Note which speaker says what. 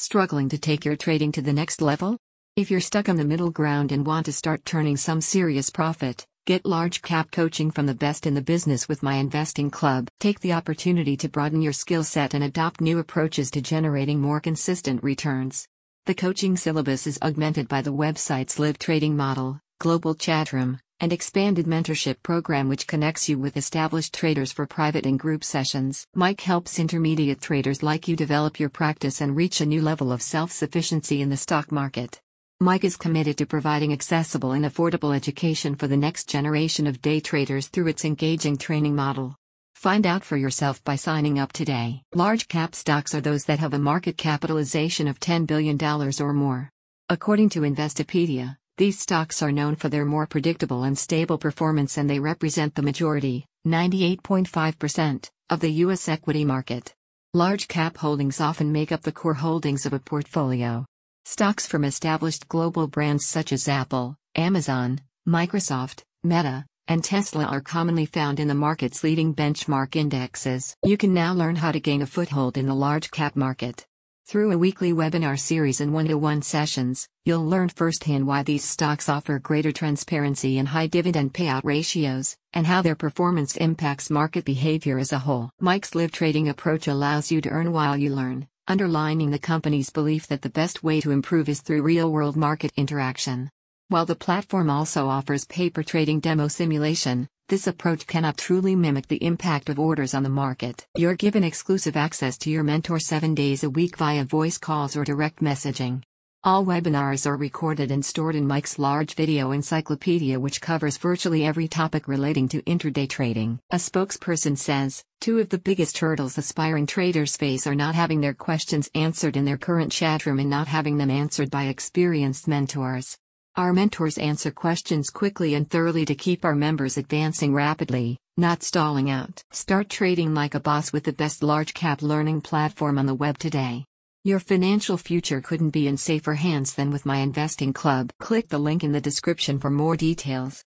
Speaker 1: Struggling to take your trading to the next level? If you're stuck on the middle ground and want to start turning some serious profit, get large cap coaching from the best in the business with my investing club. Take the opportunity to broaden your skill set and adopt new approaches to generating more consistent returns. The coaching syllabus is augmented by the website's live trading model, global chat room, and expanded mentorship program which connects you with established traders for private and group sessions. Mike helps intermediate traders like you develop your practice and reach a new level of self-sufficiency in the stock market. Mike is committed to providing accessible and affordable education for the next generation of day traders through its engaging training model. Find out for yourself by signing up today. Large cap stocks are those that have a market capitalization of $10 billion or more. According to Investopedia, these stocks are known for their more predictable and stable performance and they represent the majority, 98.5%, of the U.S. equity market. Large cap holdings often make up the core holdings of a portfolio. Stocks from established global brands such as Apple, Amazon, Microsoft, Meta, and Tesla are commonly found in the market's leading benchmark indexes. You can now learn how to gain a foothold in the large cap market. Through a weekly webinar series and one to one sessions, you'll learn firsthand why these stocks offer greater transparency and high dividend payout ratios, and how their performance impacts market behavior as a whole. Mike's live trading approach allows you to earn while you learn, underlining the company's belief that the best way to improve is through real world market interaction. While the platform also offers paper trading demo simulation, this approach cannot truly mimic the impact of orders on the market. You're given exclusive access to your mentor seven days a week via voice calls or direct messaging. All webinars are recorded and stored in Mike's large video encyclopedia, which covers virtually every topic relating to intraday trading. A spokesperson says two of the biggest hurdles aspiring traders face are not having their questions answered in their current chat room and not having them answered by experienced mentors. Our mentors answer questions quickly and thoroughly to keep our members advancing rapidly, not stalling out. Start trading like a boss with the best large cap learning platform on the web today. Your financial future couldn't be in safer hands than with my investing club. Click the link in the description for more details.